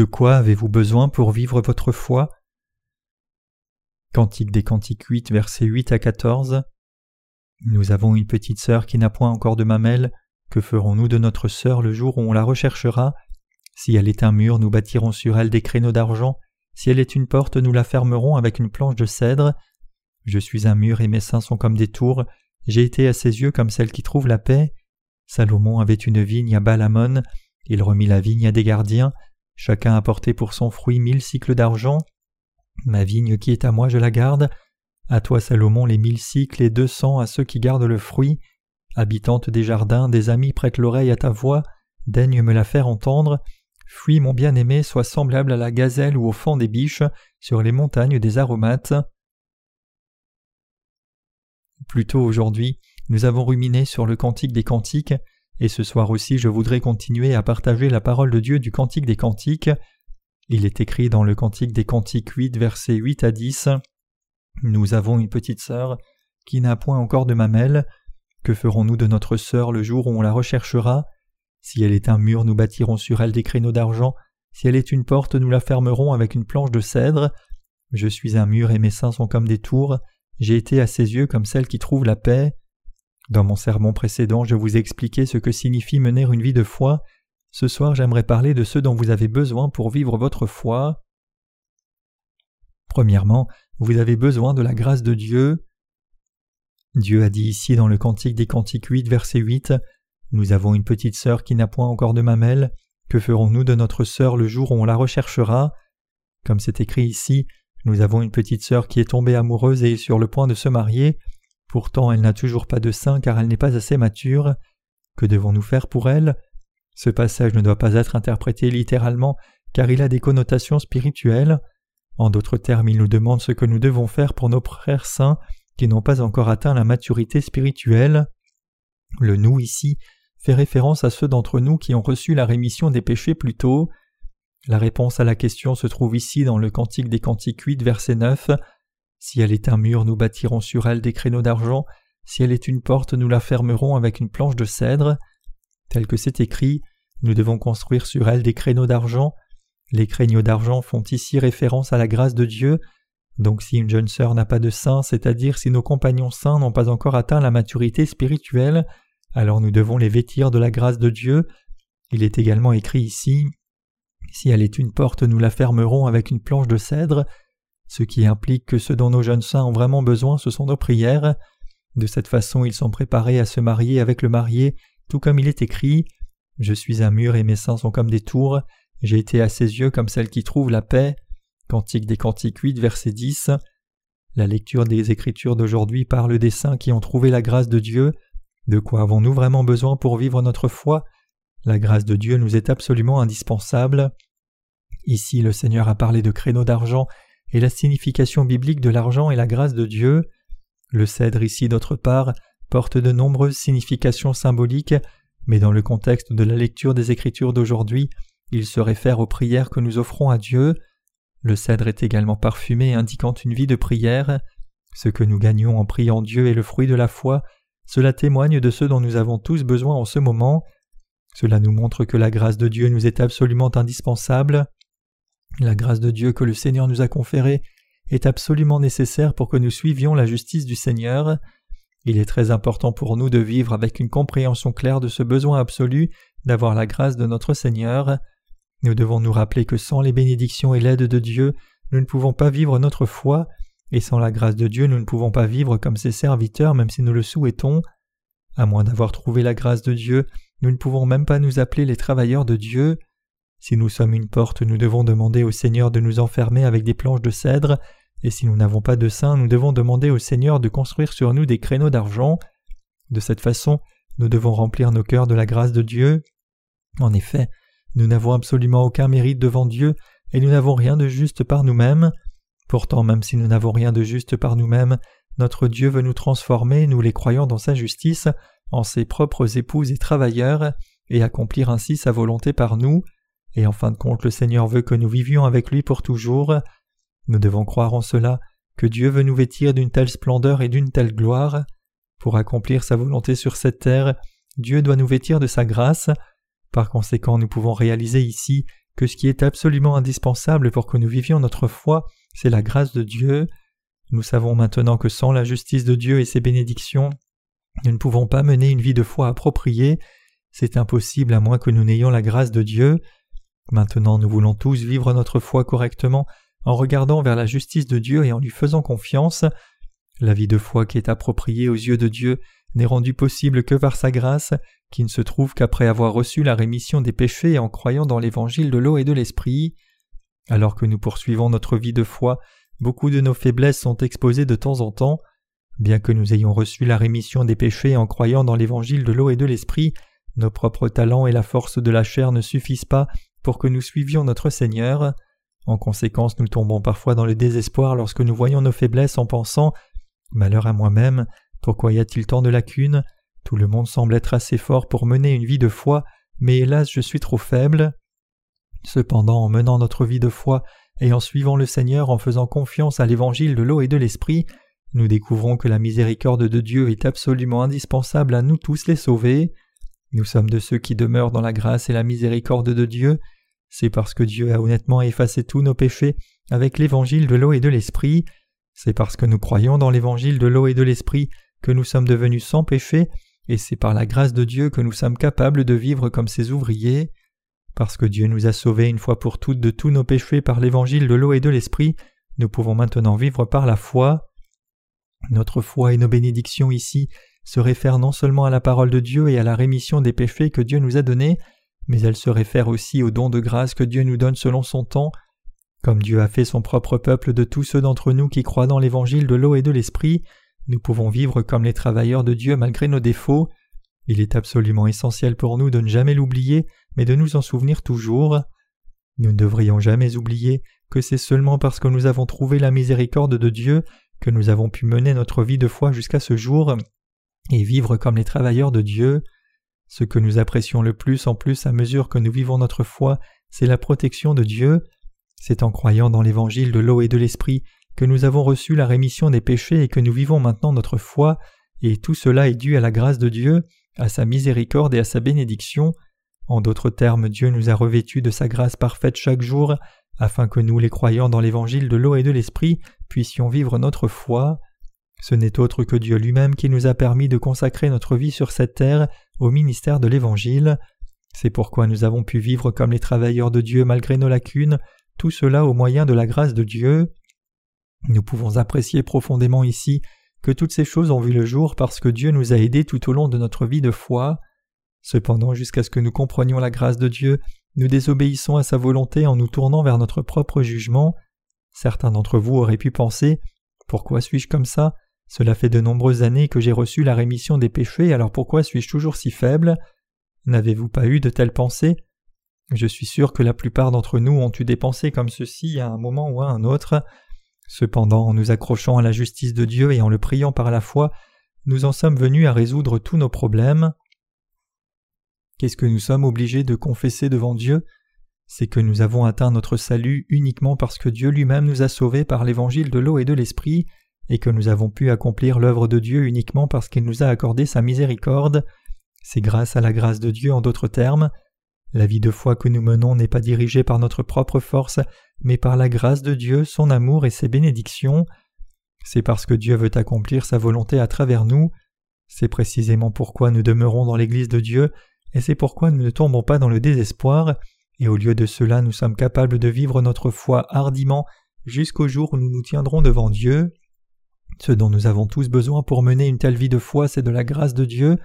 De quoi avez-vous besoin pour vivre votre foi? Cantique des Cantiques 8, versets 8 à 14. Nous avons une petite sœur qui n'a point encore de mamelle. Que ferons-nous de notre sœur le jour où on la recherchera? Si elle est un mur, nous bâtirons sur elle des créneaux d'argent. Si elle est une porte, nous la fermerons avec une planche de cèdre. Je suis un mur et mes seins sont comme des tours. J'ai été à ses yeux comme celle qui trouve la paix. Salomon avait une vigne à Balamon. Il remit la vigne à des gardiens. Chacun a porté pour son fruit mille cycles d'argent. Ma vigne qui est à moi, je la garde. À toi, Salomon, les mille cycles et deux cents à ceux qui gardent le fruit. Habitante des jardins, des amis prêtent l'oreille à ta voix. Daigne me la faire entendre. Fuis, mon bien-aimé, sois semblable à la gazelle ou au fond des biches sur les montagnes des aromates. Plus tôt aujourd'hui, nous avons ruminé sur le Cantique des Cantiques, et ce soir aussi je voudrais continuer à partager la parole de Dieu du Cantique des Cantiques. Il est écrit dans le Cantique des Cantiques 8, versets 8 à 10. Nous avons une petite sœur qui n'a point encore de mamelle. Que ferons-nous de notre sœur le jour où on la recherchera? Si elle est un mur, nous bâtirons sur elle des créneaux d'argent. Si elle est une porte, nous la fermerons avec une planche de cèdre. Je suis un mur et mes seins sont comme des tours. J'ai été à ses yeux comme celle qui trouve la paix. Dans mon sermon précédent, je vous ai expliqué ce que signifie mener une vie de foi. Ce soir, j'aimerais parler de ce dont vous avez besoin pour vivre votre foi. Premièrement, vous avez besoin de la grâce de Dieu. Dieu a dit ici dans le Cantique des Cantiques 8, verset 8 Nous avons une petite sœur qui n'a point encore de mamelle. Que ferons-nous de notre sœur le jour où on la recherchera? Comme c'est écrit ici, nous avons une petite sœur qui est tombée amoureuse et est sur le point de se marier. Pourtant, elle n'a toujours pas de sein car elle n'est pas assez mature. Que devons-nous faire pour elle? Ce passage ne doit pas être interprété littéralement car il a des connotations spirituelles. En d'autres termes, il nous demande ce que nous devons faire pour nos frères saints qui n'ont pas encore atteint la maturité spirituelle. Le nous ici fait référence à ceux d'entre nous qui ont reçu la rémission des péchés plus tôt. La réponse à la question se trouve ici dans le Cantique des Cantiques 8, verset 9. Si elle est un mur, nous bâtirons sur elle des créneaux d'argent. Si elle est une porte, nous la fermerons avec une planche de cèdre. Tel que c'est écrit, nous devons construire sur elle des créneaux d'argent. Les créneaux d'argent font ici référence à la grâce de Dieu. Donc si une jeune sœur n'a pas de sein, c'est-à-dire si nos compagnons saints n'ont pas encore atteint la maturité spirituelle, alors nous devons les vêtir de la grâce de Dieu. Il est également écrit ici Si elle est une porte, nous la fermerons avec une planche de cèdre ce qui implique que ce dont nos jeunes saints ont vraiment besoin, ce sont nos prières. De cette façon, ils sont préparés à se marier avec le marié, tout comme il est écrit Je suis un mur et mes seins sont comme des tours, j'ai été à ses yeux comme celle qui trouve la paix. Cantique des Cantiques 8, verset 10. La lecture des Écritures d'aujourd'hui parle des saints qui ont trouvé la grâce de Dieu. De quoi avons-nous vraiment besoin pour vivre notre foi? La grâce de Dieu nous est absolument indispensable. Ici, le Seigneur a parlé de créneaux d'argent et la signification biblique de l'argent et la grâce de Dieu. Le cèdre ici d'autre part porte de nombreuses significations symboliques, mais dans le contexte de la lecture des Écritures d'aujourd'hui, il se réfère aux prières que nous offrons à Dieu. Le cèdre est également parfumé indiquant une vie de prière. Ce que nous gagnons en priant Dieu est le fruit de la foi. Cela témoigne de ce dont nous avons tous besoin en ce moment. Cela nous montre que la grâce de Dieu nous est absolument indispensable. La grâce de Dieu que le Seigneur nous a conférée est absolument nécessaire pour que nous suivions la justice du Seigneur. Il est très important pour nous de vivre avec une compréhension claire de ce besoin absolu d'avoir la grâce de notre Seigneur. Nous devons nous rappeler que sans les bénédictions et l'aide de Dieu, nous ne pouvons pas vivre notre foi, et sans la grâce de Dieu, nous ne pouvons pas vivre comme ses serviteurs même si nous le souhaitons. À moins d'avoir trouvé la grâce de Dieu, nous ne pouvons même pas nous appeler les travailleurs de Dieu. Si nous sommes une porte, nous devons demander au Seigneur de nous enfermer avec des planches de cèdre, et si nous n'avons pas de sein, nous devons demander au Seigneur de construire sur nous des créneaux d'argent. De cette façon, nous devons remplir nos cœurs de la grâce de Dieu. En effet, nous n'avons absolument aucun mérite devant Dieu, et nous n'avons rien de juste par nous-mêmes. Pourtant, même si nous n'avons rien de juste par nous-mêmes, notre Dieu veut nous transformer, nous les croyants dans sa justice, en ses propres épouses et travailleurs, et accomplir ainsi sa volonté par nous et en fin de compte le Seigneur veut que nous vivions avec lui pour toujours. Nous devons croire en cela, que Dieu veut nous vêtir d'une telle splendeur et d'une telle gloire. Pour accomplir sa volonté sur cette terre, Dieu doit nous vêtir de sa grâce. Par conséquent, nous pouvons réaliser ici que ce qui est absolument indispensable pour que nous vivions notre foi, c'est la grâce de Dieu. Nous savons maintenant que sans la justice de Dieu et ses bénédictions, nous ne pouvons pas mener une vie de foi appropriée, c'est impossible à moins que nous n'ayons la grâce de Dieu. Maintenant nous voulons tous vivre notre foi correctement en regardant vers la justice de Dieu et en lui faisant confiance. La vie de foi qui est appropriée aux yeux de Dieu n'est rendue possible que par sa grâce, qui ne se trouve qu'après avoir reçu la rémission des péchés en croyant dans l'évangile de l'eau et de l'esprit. Alors que nous poursuivons notre vie de foi, beaucoup de nos faiblesses sont exposées de temps en temps. Bien que nous ayons reçu la rémission des péchés en croyant dans l'évangile de l'eau et de l'esprit, nos propres talents et la force de la chair ne suffisent pas pour que nous suivions notre Seigneur. En conséquence, nous tombons parfois dans le désespoir lorsque nous voyons nos faiblesses en pensant Malheur à moi-même, pourquoi y a-t-il tant de lacunes? Tout le monde semble être assez fort pour mener une vie de foi, mais hélas je suis trop faible. Cependant, en menant notre vie de foi et en suivant le Seigneur en faisant confiance à l'évangile de l'eau et de l'esprit, nous découvrons que la miséricorde de Dieu est absolument indispensable à nous tous les sauver. Nous sommes de ceux qui demeurent dans la grâce et la miséricorde de Dieu. C'est parce que Dieu a honnêtement effacé tous nos péchés avec l'évangile de l'eau et de l'esprit. C'est parce que nous croyons dans l'évangile de l'eau et de l'esprit que nous sommes devenus sans péché, et c'est par la grâce de Dieu que nous sommes capables de vivre comme ses ouvriers. Parce que Dieu nous a sauvés une fois pour toutes de tous nos péchés par l'évangile de l'eau et de l'esprit, nous pouvons maintenant vivre par la foi. Notre foi et nos bénédictions ici se réfèrent non seulement à la parole de Dieu et à la rémission des péchés que Dieu nous a donnés, mais elles se réfèrent aussi aux dons de grâce que Dieu nous donne selon son temps. Comme Dieu a fait son propre peuple de tous ceux d'entre nous qui croient dans l'évangile de l'eau et de l'esprit, nous pouvons vivre comme les travailleurs de Dieu malgré nos défauts. Il est absolument essentiel pour nous de ne jamais l'oublier, mais de nous en souvenir toujours. Nous ne devrions jamais oublier que c'est seulement parce que nous avons trouvé la miséricorde de Dieu que nous avons pu mener notre vie de foi jusqu'à ce jour et vivre comme les travailleurs de Dieu. Ce que nous apprécions le plus en plus à mesure que nous vivons notre foi, c'est la protection de Dieu. C'est en croyant dans l'évangile de l'eau et de l'esprit que nous avons reçu la rémission des péchés et que nous vivons maintenant notre foi, et tout cela est dû à la grâce de Dieu, à sa miséricorde et à sa bénédiction. En d'autres termes, Dieu nous a revêtus de sa grâce parfaite chaque jour, afin que nous, les croyants dans l'évangile de l'eau et de l'esprit, puissions vivre notre foi. Ce n'est autre que Dieu lui-même qui nous a permis de consacrer notre vie sur cette terre au ministère de l'Évangile. C'est pourquoi nous avons pu vivre comme les travailleurs de Dieu malgré nos lacunes, tout cela au moyen de la grâce de Dieu. Nous pouvons apprécier profondément ici que toutes ces choses ont vu le jour parce que Dieu nous a aidés tout au long de notre vie de foi. Cependant, jusqu'à ce que nous comprenions la grâce de Dieu, nous désobéissons à sa volonté en nous tournant vers notre propre jugement. Certains d'entre vous auraient pu penser Pourquoi suis-je comme ça? Cela fait de nombreuses années que j'ai reçu la rémission des péchés, alors pourquoi suis-je toujours si faible? N'avez-vous pas eu de telles pensées? Je suis sûr que la plupart d'entre nous ont eu des pensées comme ceci à un moment ou à un autre. Cependant, en nous accrochant à la justice de Dieu et en le priant par la foi, nous en sommes venus à résoudre tous nos problèmes. Qu'est-ce que nous sommes obligés de confesser devant Dieu? C'est que nous avons atteint notre salut uniquement parce que Dieu lui-même nous a sauvés par l'évangile de l'eau et de l'esprit et que nous avons pu accomplir l'œuvre de Dieu uniquement parce qu'il nous a accordé sa miséricorde. C'est grâce à la grâce de Dieu en d'autres termes. La vie de foi que nous menons n'est pas dirigée par notre propre force, mais par la grâce de Dieu, son amour et ses bénédictions. C'est parce que Dieu veut accomplir sa volonté à travers nous. C'est précisément pourquoi nous demeurons dans l'Église de Dieu, et c'est pourquoi nous ne tombons pas dans le désespoir, et au lieu de cela nous sommes capables de vivre notre foi hardiment jusqu'au jour où nous nous tiendrons devant Dieu. Ce dont nous avons tous besoin pour mener une telle vie de foi, c'est de la grâce de Dieu.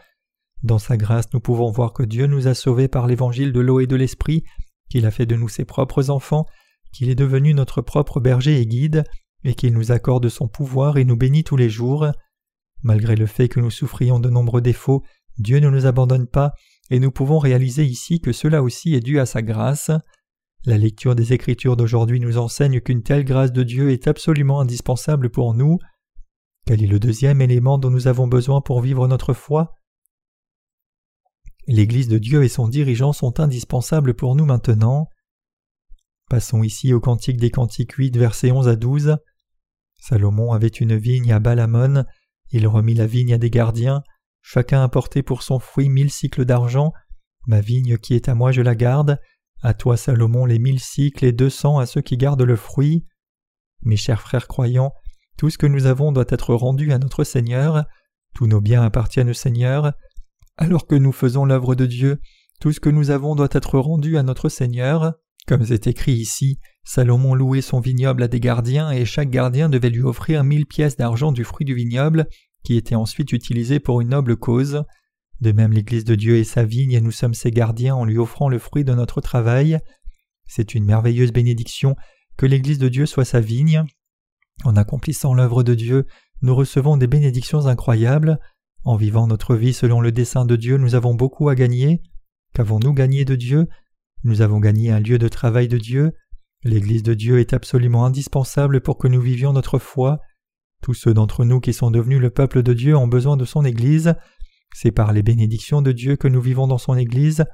Dans sa grâce, nous pouvons voir que Dieu nous a sauvés par l'évangile de l'eau et de l'esprit, qu'il a fait de nous ses propres enfants, qu'il est devenu notre propre berger et guide, et qu'il nous accorde son pouvoir et nous bénit tous les jours. Malgré le fait que nous souffrions de nombreux défauts, Dieu ne nous abandonne pas, et nous pouvons réaliser ici que cela aussi est dû à sa grâce. La lecture des Écritures d'aujourd'hui nous enseigne qu'une telle grâce de Dieu est absolument indispensable pour nous. Quel est le deuxième élément dont nous avons besoin pour vivre notre foi? L'Église de Dieu et son dirigeant sont indispensables pour nous maintenant. Passons ici au Cantique des Cantiques 8, versets 11 à 12. Salomon avait une vigne à Balamon, il remit la vigne à des gardiens, chacun apportait pour son fruit mille cycles d'argent, ma vigne qui est à moi je la garde, À toi, Salomon, les mille cycles et deux cents à ceux qui gardent le fruit. Mes chers frères croyants, tout ce que nous avons doit être rendu à notre Seigneur, tous nos biens appartiennent au Seigneur. Alors que nous faisons l'œuvre de Dieu, tout ce que nous avons doit être rendu à notre Seigneur. Comme c'est écrit ici, Salomon louait son vignoble à des gardiens et chaque gardien devait lui offrir mille pièces d'argent du fruit du vignoble, qui était ensuite utilisé pour une noble cause. De même l'Église de Dieu est sa vigne et nous sommes ses gardiens en lui offrant le fruit de notre travail. C'est une merveilleuse bénédiction que l'Église de Dieu soit sa vigne. En accomplissant l'œuvre de Dieu, nous recevons des bénédictions incroyables. En vivant notre vie selon le dessein de Dieu, nous avons beaucoup à gagner. Qu'avons-nous gagné de Dieu? Nous avons gagné un lieu de travail de Dieu. L'Église de Dieu est absolument indispensable pour que nous vivions notre foi. Tous ceux d'entre nous qui sont devenus le peuple de Dieu ont besoin de son Église. C'est par les bénédictions de Dieu que nous vivons dans son Église.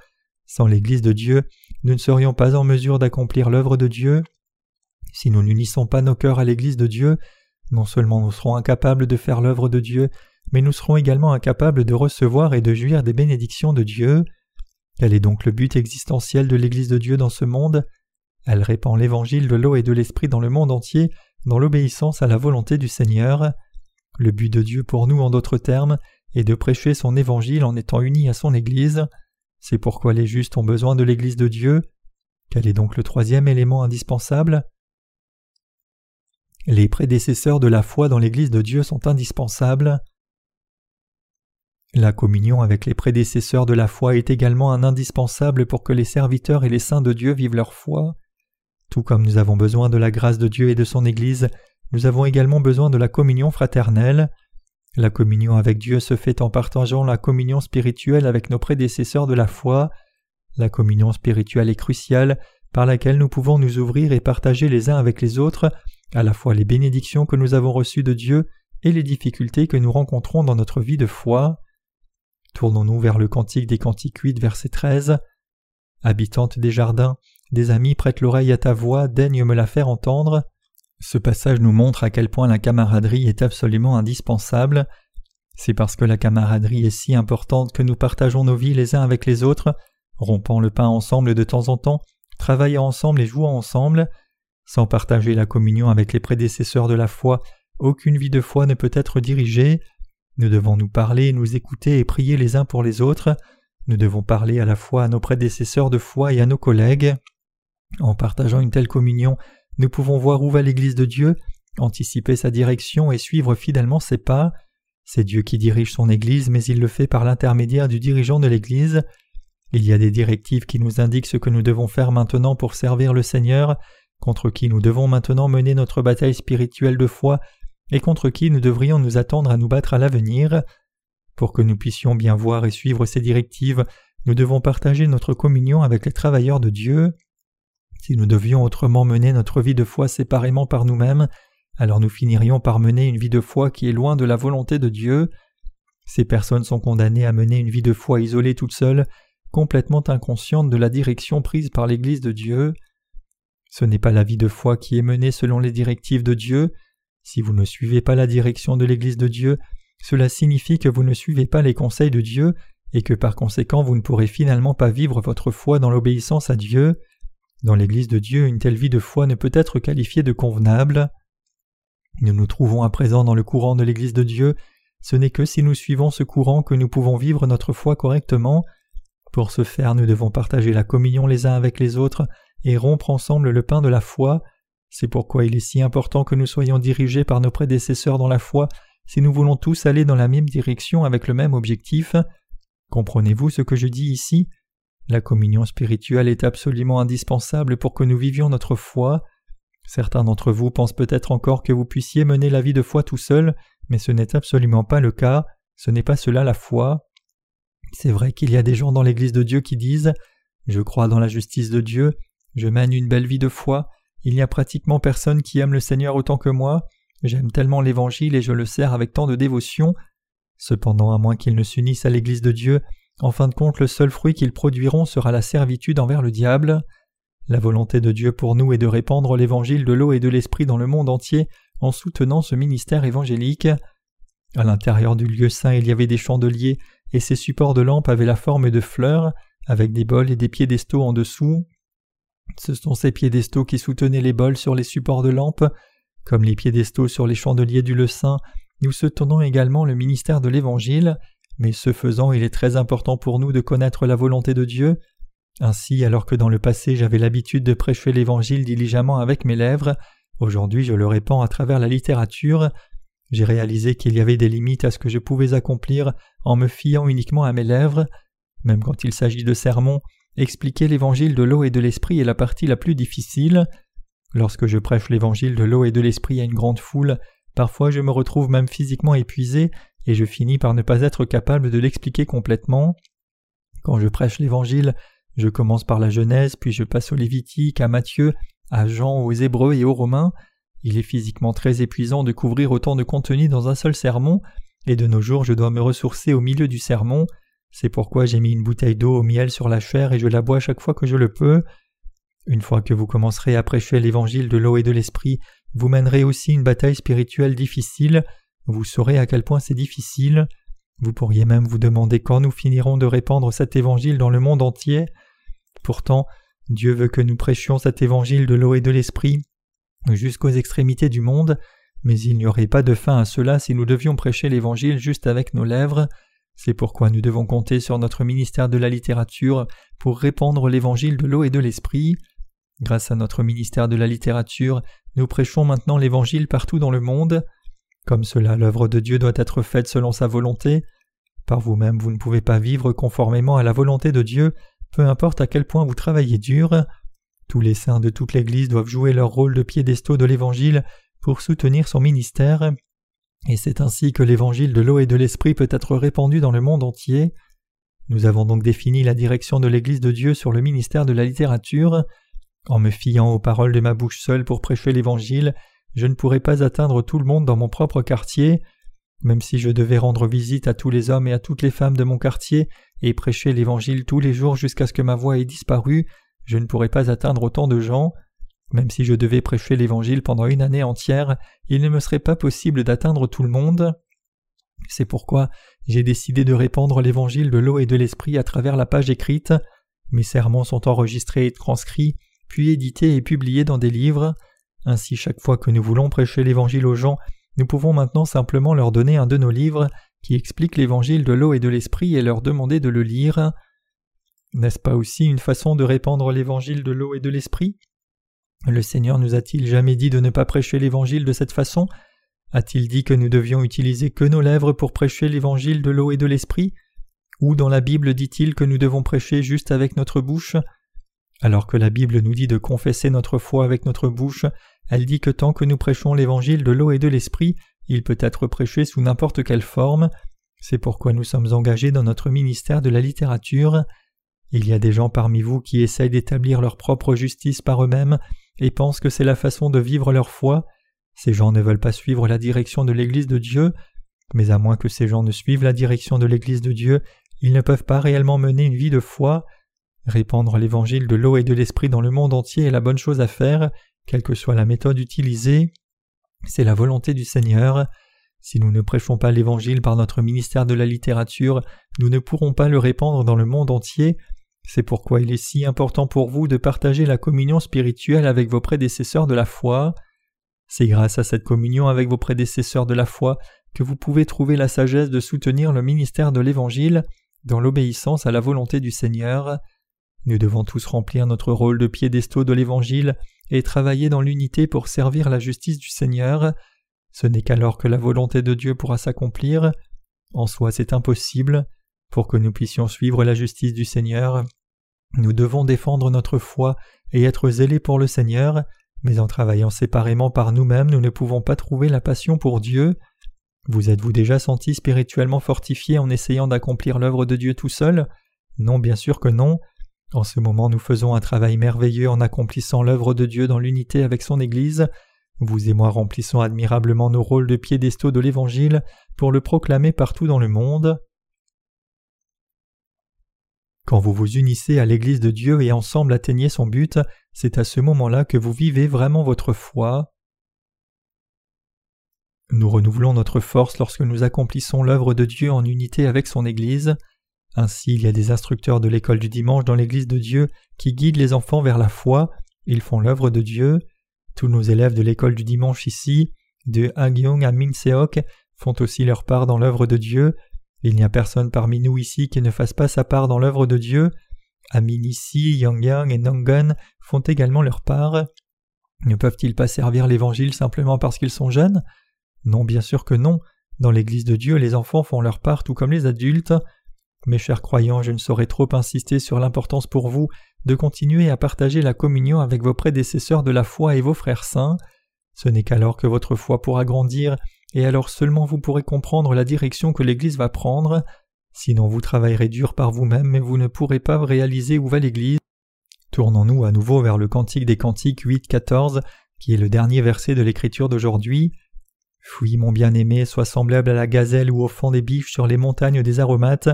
Sans l'Église de Dieu, nous ne serions pas en mesure d'accomplir l'œuvre de Dieu. Si nous n'unissons pas nos cœurs à l'Église de Dieu, non seulement nous serons incapables de faire l'œuvre de Dieu, mais nous serons également incapables de recevoir et de jouir des bénédictions de Dieu. Quel est donc le but existentiel de l'Église de Dieu dans ce monde? Elle répand l'Évangile de l'eau et de l'Esprit dans le monde entier, dans l'obéissance à la volonté du Seigneur. Le but de Dieu pour nous, en d'autres termes, est de prêcher son Évangile en étant unis à son Église. C'est pourquoi les justes ont besoin de l'Église de Dieu. Quel est donc le troisième élément indispensable? Les prédécesseurs de la foi dans l'Église de Dieu sont indispensables. La communion avec les prédécesseurs de la foi est également un indispensable pour que les serviteurs et les saints de Dieu vivent leur foi. Tout comme nous avons besoin de la grâce de Dieu et de son Église, nous avons également besoin de la communion fraternelle. La communion avec Dieu se fait en partageant la communion spirituelle avec nos prédécesseurs de la foi. La communion spirituelle est cruciale, par laquelle nous pouvons nous ouvrir et partager les uns avec les autres, à la fois les bénédictions que nous avons reçues de Dieu et les difficultés que nous rencontrons dans notre vie de foi. Tournons-nous vers le Cantique des Cantiques 8, verset 13. Habitante des jardins, des amis prêtent l'oreille à ta voix, daigne me la faire entendre. Ce passage nous montre à quel point la camaraderie est absolument indispensable. C'est parce que la camaraderie est si importante que nous partageons nos vies les uns avec les autres, rompant le pain ensemble de temps en temps, travaillant ensemble et jouant ensemble. Sans partager la communion avec les prédécesseurs de la foi, aucune vie de foi ne peut être dirigée. Nous devons nous parler, nous écouter et prier les uns pour les autres. Nous devons parler à la fois à nos prédécesseurs de foi et à nos collègues. En partageant une telle communion, nous pouvons voir où va l'Église de Dieu, anticiper sa direction et suivre fidèlement ses pas. C'est Dieu qui dirige son Église, mais il le fait par l'intermédiaire du dirigeant de l'Église. Il y a des directives qui nous indiquent ce que nous devons faire maintenant pour servir le Seigneur, contre qui nous devons maintenant mener notre bataille spirituelle de foi et contre qui nous devrions nous attendre à nous battre à l'avenir. Pour que nous puissions bien voir et suivre ces directives, nous devons partager notre communion avec les travailleurs de Dieu. Si nous devions autrement mener notre vie de foi séparément par nous-mêmes, alors nous finirions par mener une vie de foi qui est loin de la volonté de Dieu. Ces personnes sont condamnées à mener une vie de foi isolée toutes seules, complètement inconscientes de la direction prise par l'Église de Dieu. Ce n'est pas la vie de foi qui est menée selon les directives de Dieu, si vous ne suivez pas la direction de l'Église de Dieu, cela signifie que vous ne suivez pas les conseils de Dieu et que par conséquent vous ne pourrez finalement pas vivre votre foi dans l'obéissance à Dieu. Dans l'Église de Dieu, une telle vie de foi ne peut être qualifiée de convenable. Nous nous trouvons à présent dans le courant de l'Église de Dieu, ce n'est que si nous suivons ce courant que nous pouvons vivre notre foi correctement. Pour ce faire, nous devons partager la communion les uns avec les autres et rompre ensemble le pain de la foi. C'est pourquoi il est si important que nous soyons dirigés par nos prédécesseurs dans la foi si nous voulons tous aller dans la même direction avec le même objectif. Comprenez-vous ce que je dis ici? La communion spirituelle est absolument indispensable pour que nous vivions notre foi. Certains d'entre vous pensent peut-être encore que vous puissiez mener la vie de foi tout seul, mais ce n'est absolument pas le cas, ce n'est pas cela la foi. C'est vrai qu'il y a des gens dans l'Église de Dieu qui disent Je crois dans la justice de Dieu, je mène une belle vie de foi, il n'y a pratiquement personne qui aime le Seigneur autant que moi. J'aime tellement l'Évangile et je le sers avec tant de dévotion. Cependant, à moins qu'ils ne s'unissent à l'Église de Dieu, en fin de compte le seul fruit qu'ils produiront sera la servitude envers le diable. La volonté de Dieu pour nous est de répandre l'Évangile de l'eau et de l'Esprit dans le monde entier en soutenant ce ministère évangélique. À l'intérieur du lieu saint il y avait des chandeliers, et ces supports de lampes avaient la forme de fleurs, avec des bols et des piédestaux en dessous. Ce sont ces piédestaux qui soutenaient les bols sur les supports de lampes. Comme les piédestaux sur les chandeliers du Le Saint, nous soutenons également le ministère de l'Évangile, mais ce faisant, il est très important pour nous de connaître la volonté de Dieu. Ainsi, alors que dans le passé j'avais l'habitude de prêcher l'Évangile diligemment avec mes lèvres, aujourd'hui je le répands à travers la littérature. J'ai réalisé qu'il y avait des limites à ce que je pouvais accomplir en me fiant uniquement à mes lèvres. Même quand il s'agit de sermons, expliquer l'évangile de l'eau et de l'esprit est la partie la plus difficile. Lorsque je prêche l'évangile de l'eau et de l'esprit à une grande foule, parfois je me retrouve même physiquement épuisé et je finis par ne pas être capable de l'expliquer complètement. Quand je prêche l'évangile, je commence par la Genèse, puis je passe au Lévitique, à Matthieu, à Jean, aux Hébreux et aux Romains, il est physiquement très épuisant de couvrir autant de contenu dans un seul sermon, et de nos jours je dois me ressourcer au milieu du sermon. C'est pourquoi j'ai mis une bouteille d'eau au miel sur la chair et je la bois chaque fois que je le peux. Une fois que vous commencerez à prêcher l'évangile de l'eau et de l'esprit, vous mènerez aussi une bataille spirituelle difficile. Vous saurez à quel point c'est difficile. Vous pourriez même vous demander quand nous finirons de répandre cet évangile dans le monde entier. Pourtant, Dieu veut que nous prêchions cet évangile de l'eau et de l'esprit jusqu'aux extrémités du monde, mais il n'y aurait pas de fin à cela si nous devions prêcher l'Évangile juste avec nos lèvres. C'est pourquoi nous devons compter sur notre ministère de la littérature pour répandre l'Évangile de l'eau et de l'Esprit. Grâce à notre ministère de la littérature, nous prêchons maintenant l'Évangile partout dans le monde. Comme cela, l'œuvre de Dieu doit être faite selon sa volonté. Par vous-même, vous ne pouvez pas vivre conformément à la volonté de Dieu, peu importe à quel point vous travaillez dur. Tous les saints de toute l'Église doivent jouer leur rôle de piédestaux de l'Évangile pour soutenir son ministère, et c'est ainsi que l'Évangile de l'eau et de l'Esprit peut être répandu dans le monde entier. Nous avons donc défini la direction de l'Église de Dieu sur le ministère de la littérature. En me fiant aux paroles de ma bouche seule pour prêcher l'Évangile, je ne pourrais pas atteindre tout le monde dans mon propre quartier. Même si je devais rendre visite à tous les hommes et à toutes les femmes de mon quartier et prêcher l'Évangile tous les jours jusqu'à ce que ma voix ait disparu, je ne pourrais pas atteindre autant de gens. Même si je devais prêcher l'Évangile pendant une année entière, il ne me serait pas possible d'atteindre tout le monde. C'est pourquoi j'ai décidé de répandre l'Évangile de l'eau et de l'Esprit à travers la page écrite. Mes sermons sont enregistrés et transcrits, puis édités et publiés dans des livres. Ainsi chaque fois que nous voulons prêcher l'Évangile aux gens, nous pouvons maintenant simplement leur donner un de nos livres qui explique l'Évangile de l'eau et de l'Esprit et leur demander de le lire. N'est-ce pas aussi une façon de répandre l'évangile de l'eau et de l'esprit? Le Seigneur nous a-t-il jamais dit de ne pas prêcher l'évangile de cette façon? A-t-il dit que nous devions utiliser que nos lèvres pour prêcher l'évangile de l'eau et de l'esprit? Ou dans la Bible dit-il que nous devons prêcher juste avec notre bouche? Alors que la Bible nous dit de confesser notre foi avec notre bouche, elle dit que tant que nous prêchons l'évangile de l'eau et de l'esprit, il peut être prêché sous n'importe quelle forme. C'est pourquoi nous sommes engagés dans notre ministère de la littérature. Il y a des gens parmi vous qui essayent d'établir leur propre justice par eux-mêmes et pensent que c'est la façon de vivre leur foi. Ces gens ne veulent pas suivre la direction de l'Église de Dieu, mais à moins que ces gens ne suivent la direction de l'Église de Dieu, ils ne peuvent pas réellement mener une vie de foi. Répandre l'évangile de l'eau et de l'esprit dans le monde entier est la bonne chose à faire, quelle que soit la méthode utilisée. C'est la volonté du Seigneur. Si nous ne prêchons pas l'évangile par notre ministère de la littérature, nous ne pourrons pas le répandre dans le monde entier, c'est pourquoi il est si important pour vous de partager la communion spirituelle avec vos prédécesseurs de la foi. C'est grâce à cette communion avec vos prédécesseurs de la foi que vous pouvez trouver la sagesse de soutenir le ministère de l'Évangile dans l'obéissance à la volonté du Seigneur. Nous devons tous remplir notre rôle de piédestaux de l'Évangile et travailler dans l'unité pour servir la justice du Seigneur. Ce n'est qu'alors que la volonté de Dieu pourra s'accomplir. En soi c'est impossible. Pour que nous puissions suivre la justice du Seigneur, nous devons défendre notre foi et être zélés pour le Seigneur, mais en travaillant séparément par nous-mêmes, nous ne pouvons pas trouver la passion pour Dieu. Vous êtes-vous déjà senti spirituellement fortifié en essayant d'accomplir l'œuvre de Dieu tout seul? Non, bien sûr que non. En ce moment, nous faisons un travail merveilleux en accomplissant l'œuvre de Dieu dans l'unité avec son Église. Vous et moi remplissons admirablement nos rôles de piédestaux de l'Évangile pour le proclamer partout dans le monde. Quand vous vous unissez à l'Église de Dieu et ensemble atteignez son but, c'est à ce moment-là que vous vivez vraiment votre foi. Nous renouvelons notre force lorsque nous accomplissons l'œuvre de Dieu en unité avec son Église. Ainsi il y a des instructeurs de l'école du dimanche dans l'Église de Dieu qui guident les enfants vers la foi, ils font l'œuvre de Dieu. Tous nos élèves de l'école du dimanche ici, de Hagyong à Minseok, font aussi leur part dans l'œuvre de Dieu. Il n'y a personne parmi nous ici qui ne fasse pas sa part dans l'œuvre de Dieu. Amin ici, Yangyang et Nongun font également leur part. Ne peuvent-ils pas servir l'Évangile simplement parce qu'ils sont jeunes? Non, bien sûr que non. Dans l'Église de Dieu, les enfants font leur part tout comme les adultes. Mes chers croyants, je ne saurais trop insister sur l'importance pour vous de continuer à partager la communion avec vos prédécesseurs de la foi et vos frères saints. Ce n'est qu'alors que votre foi pourra grandir, et alors seulement vous pourrez comprendre la direction que l'Église va prendre. Sinon vous travaillerez dur par vous-même, mais vous ne pourrez pas réaliser où va l'Église. Tournons-nous à nouveau vers le Cantique des Cantiques 8-14, qui est le dernier verset de l'Écriture d'aujourd'hui. Fuis, mon bien-aimé, sois semblable à la gazelle ou au fond des biches sur les montagnes des aromates.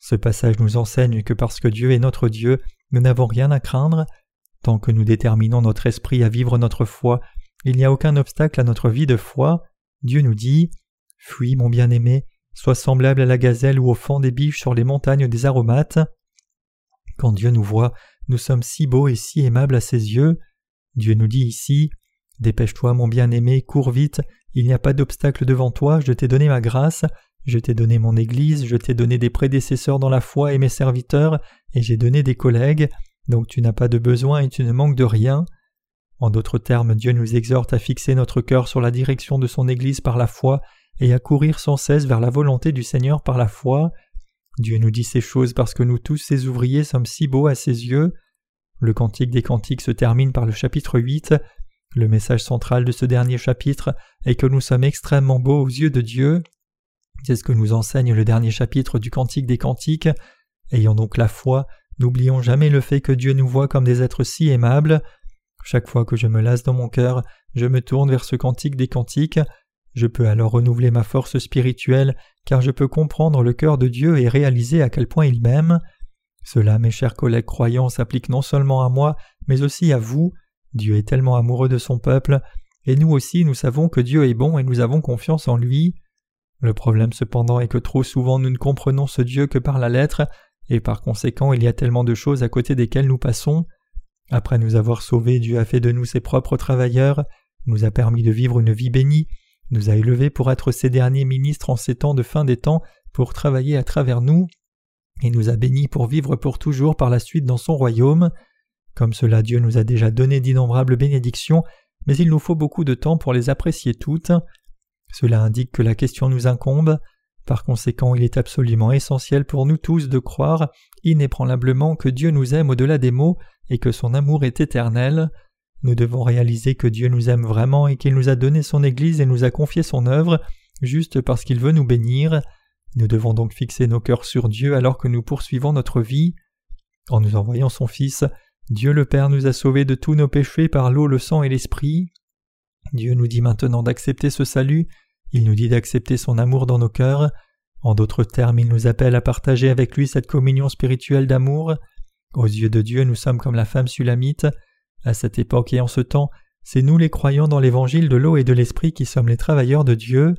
Ce passage nous enseigne que parce que Dieu est notre Dieu, nous n'avons rien à craindre. Tant que nous déterminons notre esprit à vivre notre foi, il n'y a aucun obstacle à notre vie de foi. Dieu nous dit Fuis, mon bien-aimé, sois semblable à la gazelle ou au fond des biches sur les montagnes des aromates. Quand Dieu nous voit, nous sommes si beaux et si aimables à ses yeux. Dieu nous dit ici Dépêche-toi, mon bien-aimé, cours vite, il n'y a pas d'obstacle devant toi, je t'ai donné ma grâce, je t'ai donné mon Église, je t'ai donné des prédécesseurs dans la foi et mes serviteurs, et j'ai donné des collègues, donc tu n'as pas de besoin et tu ne manques de rien. En d'autres termes, Dieu nous exhorte à fixer notre cœur sur la direction de son Église par la foi et à courir sans cesse vers la volonté du Seigneur par la foi. Dieu nous dit ces choses parce que nous tous, ses ouvriers, sommes si beaux à ses yeux. Le Cantique des Cantiques se termine par le chapitre 8. Le message central de ce dernier chapitre est que nous sommes extrêmement beaux aux yeux de Dieu. C'est ce que nous enseigne le dernier chapitre du Cantique des Cantiques. Ayant donc la foi, n'oublions jamais le fait que Dieu nous voit comme des êtres si aimables. Chaque fois que je me lasse dans mon cœur, je me tourne vers ce Cantique des Cantiques. Je peux alors renouveler ma force spirituelle, car je peux comprendre le cœur de Dieu et réaliser à quel point il m'aime. Cela, mes chers collègues croyants, s'applique non seulement à moi, mais aussi à vous. Dieu est tellement amoureux de son peuple, et nous aussi nous savons que Dieu est bon et nous avons confiance en lui. Le problème cependant est que trop souvent nous ne comprenons ce Dieu que par la lettre, et par conséquent il y a tellement de choses à côté desquelles nous passons. Après nous avoir sauvés, Dieu a fait de nous ses propres travailleurs, nous a permis de vivre une vie bénie, nous a élevés pour être ses derniers ministres en ces temps de fin des temps, pour travailler à travers nous, et nous a bénis pour vivre pour toujours par la suite dans son royaume. Comme cela Dieu nous a déjà donné d'innombrables bénédictions, mais il nous faut beaucoup de temps pour les apprécier toutes. Cela indique que la question nous incombe. Par conséquent, il est absolument essentiel pour nous tous de croire inébranlablement que Dieu nous aime au-delà des mots et que son amour est éternel. Nous devons réaliser que Dieu nous aime vraiment et qu'il nous a donné son Église et nous a confié son œuvre juste parce qu'il veut nous bénir. Nous devons donc fixer nos cœurs sur Dieu alors que nous poursuivons notre vie. En nous envoyant son Fils, Dieu le Père nous a sauvés de tous nos péchés par l'eau, le sang et l'Esprit. Dieu nous dit maintenant d'accepter ce salut, il nous dit d'accepter son amour dans nos cœurs, en d'autres termes il nous appelle à partager avec lui cette communion spirituelle d'amour. Aux yeux de Dieu nous sommes comme la femme sulamite. À cette époque et en ce temps, c'est nous les croyants dans l'évangile de l'eau et de l'esprit qui sommes les travailleurs de Dieu.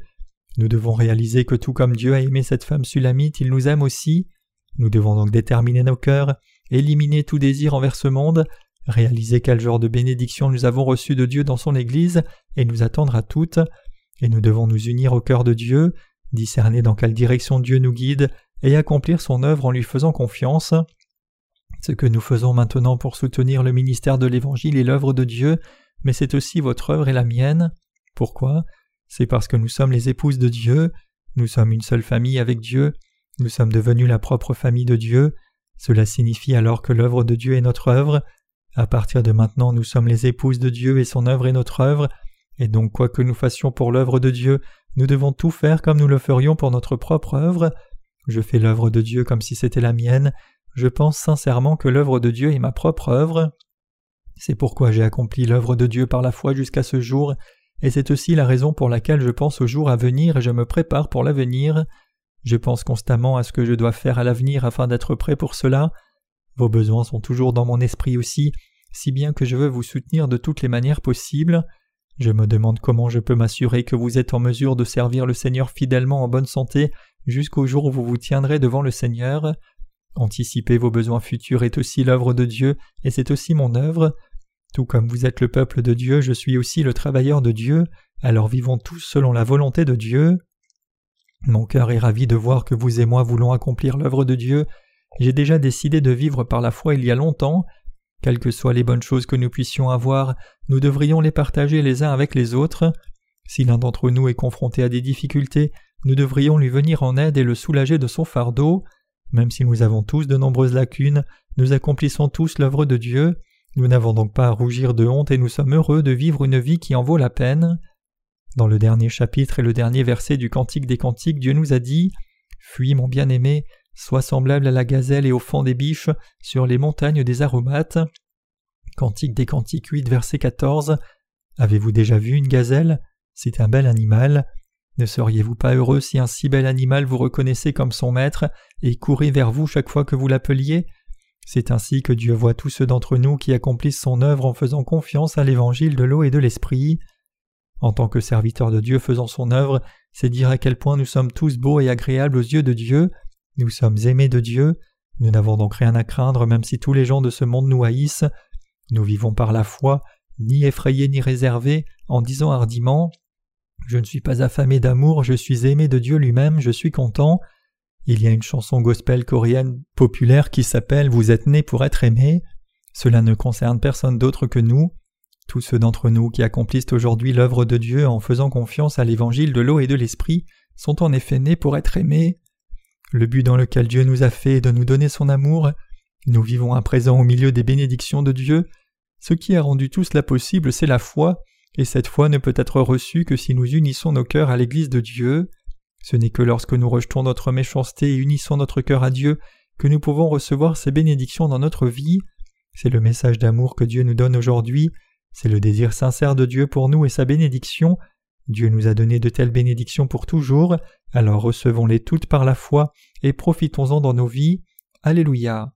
Nous devons réaliser que tout comme Dieu a aimé cette femme sulamite, il nous aime aussi. Nous devons donc déterminer nos cœurs, éliminer tout désir envers ce monde, réaliser quel genre de bénédiction nous avons reçu de Dieu dans son Église et nous attendre à toutes, et nous devons nous unir au cœur de Dieu, discerner dans quelle direction Dieu nous guide et accomplir son œuvre en lui faisant confiance. Ce que nous faisons maintenant pour soutenir le ministère de l'Évangile est l'œuvre de Dieu, mais c'est aussi votre œuvre et la mienne. Pourquoi? C'est parce que nous sommes les épouses de Dieu, nous sommes une seule famille avec Dieu, nous sommes devenus la propre famille de Dieu, cela signifie alors que l'œuvre de Dieu est notre œuvre, à partir de maintenant, nous sommes les épouses de Dieu et son œuvre est notre œuvre, et donc quoi que nous fassions pour l'œuvre de Dieu, nous devons tout faire comme nous le ferions pour notre propre œuvre. Je fais l'œuvre de Dieu comme si c'était la mienne, je pense sincèrement que l'œuvre de Dieu est ma propre œuvre. C'est pourquoi j'ai accompli l'œuvre de Dieu par la foi jusqu'à ce jour, et c'est aussi la raison pour laquelle je pense au jour à venir et je me prépare pour l'avenir. Je pense constamment à ce que je dois faire à l'avenir afin d'être prêt pour cela. Vos besoins sont toujours dans mon esprit aussi, si bien que je veux vous soutenir de toutes les manières possibles. Je me demande comment je peux m'assurer que vous êtes en mesure de servir le Seigneur fidèlement en bonne santé jusqu'au jour où vous vous tiendrez devant le Seigneur. Anticiper vos besoins futurs est aussi l'œuvre de Dieu et c'est aussi mon œuvre. Tout comme vous êtes le peuple de Dieu, je suis aussi le travailleur de Dieu, alors vivons tous selon la volonté de Dieu. Mon cœur est ravi de voir que vous et moi voulons accomplir l'œuvre de Dieu. J'ai déjà décidé de vivre par la foi il y a longtemps. Quelles que soient les bonnes choses que nous puissions avoir, nous devrions les partager les uns avec les autres. Si l'un d'entre nous est confronté à des difficultés, nous devrions lui venir en aide et le soulager de son fardeau. Même si nous avons tous de nombreuses lacunes, nous accomplissons tous l'œuvre de Dieu. Nous n'avons donc pas à rougir de honte et nous sommes heureux de vivre une vie qui en vaut la peine. Dans le dernier chapitre et le dernier verset du Cantique des Cantiques, Dieu nous a dit Fuis, mon bien-aimé, sois semblable à la gazelle et au fond des biches sur les montagnes des aromates. Cantique des Cantiques 8, verset 14. Avez-vous déjà vu une gazelle? C'est un bel animal. Ne seriez-vous pas heureux si un si bel animal vous reconnaissait comme son maître et courait vers vous chaque fois que vous l'appeliez? C'est ainsi que Dieu voit tous ceux d'entre nous qui accomplissent son œuvre en faisant confiance à l'évangile de l'eau et de l'esprit. En tant que serviteurs de Dieu faisant son œuvre, c'est dire à quel point nous sommes tous beaux et agréables aux yeux de Dieu, nous sommes aimés de Dieu, nous n'avons donc rien à craindre même si tous les gens de ce monde nous haïssent, nous vivons par la foi, ni effrayés ni réservés, en disant hardiment Je ne suis pas affamé d'amour, je suis aimé de Dieu lui-même, je suis content. Il y a une chanson gospel coréenne populaire qui s'appelle Vous êtes né pour être aimé. Cela ne concerne personne d'autre que nous. Tous ceux d'entre nous qui accomplissent aujourd'hui l'œuvre de Dieu en faisant confiance à l'évangile de l'eau et de l'esprit sont en effet nés pour être aimés. Le but dans lequel Dieu nous a fait est de nous donner son amour. Nous vivons à présent au milieu des bénédictions de Dieu. Ce qui a rendu tout cela possible, c'est la foi, et cette foi ne peut être reçue que si nous unissons nos cœurs à l'Église de Dieu. Ce n'est que lorsque nous rejetons notre méchanceté et unissons notre cœur à Dieu que nous pouvons recevoir ces bénédictions dans notre vie. C'est le message d'amour que Dieu nous donne aujourd'hui. C'est le désir sincère de Dieu pour nous et sa bénédiction. Dieu nous a donné de telles bénédictions pour toujours, alors recevons-les toutes par la foi et profitons-en dans nos vies. Alléluia.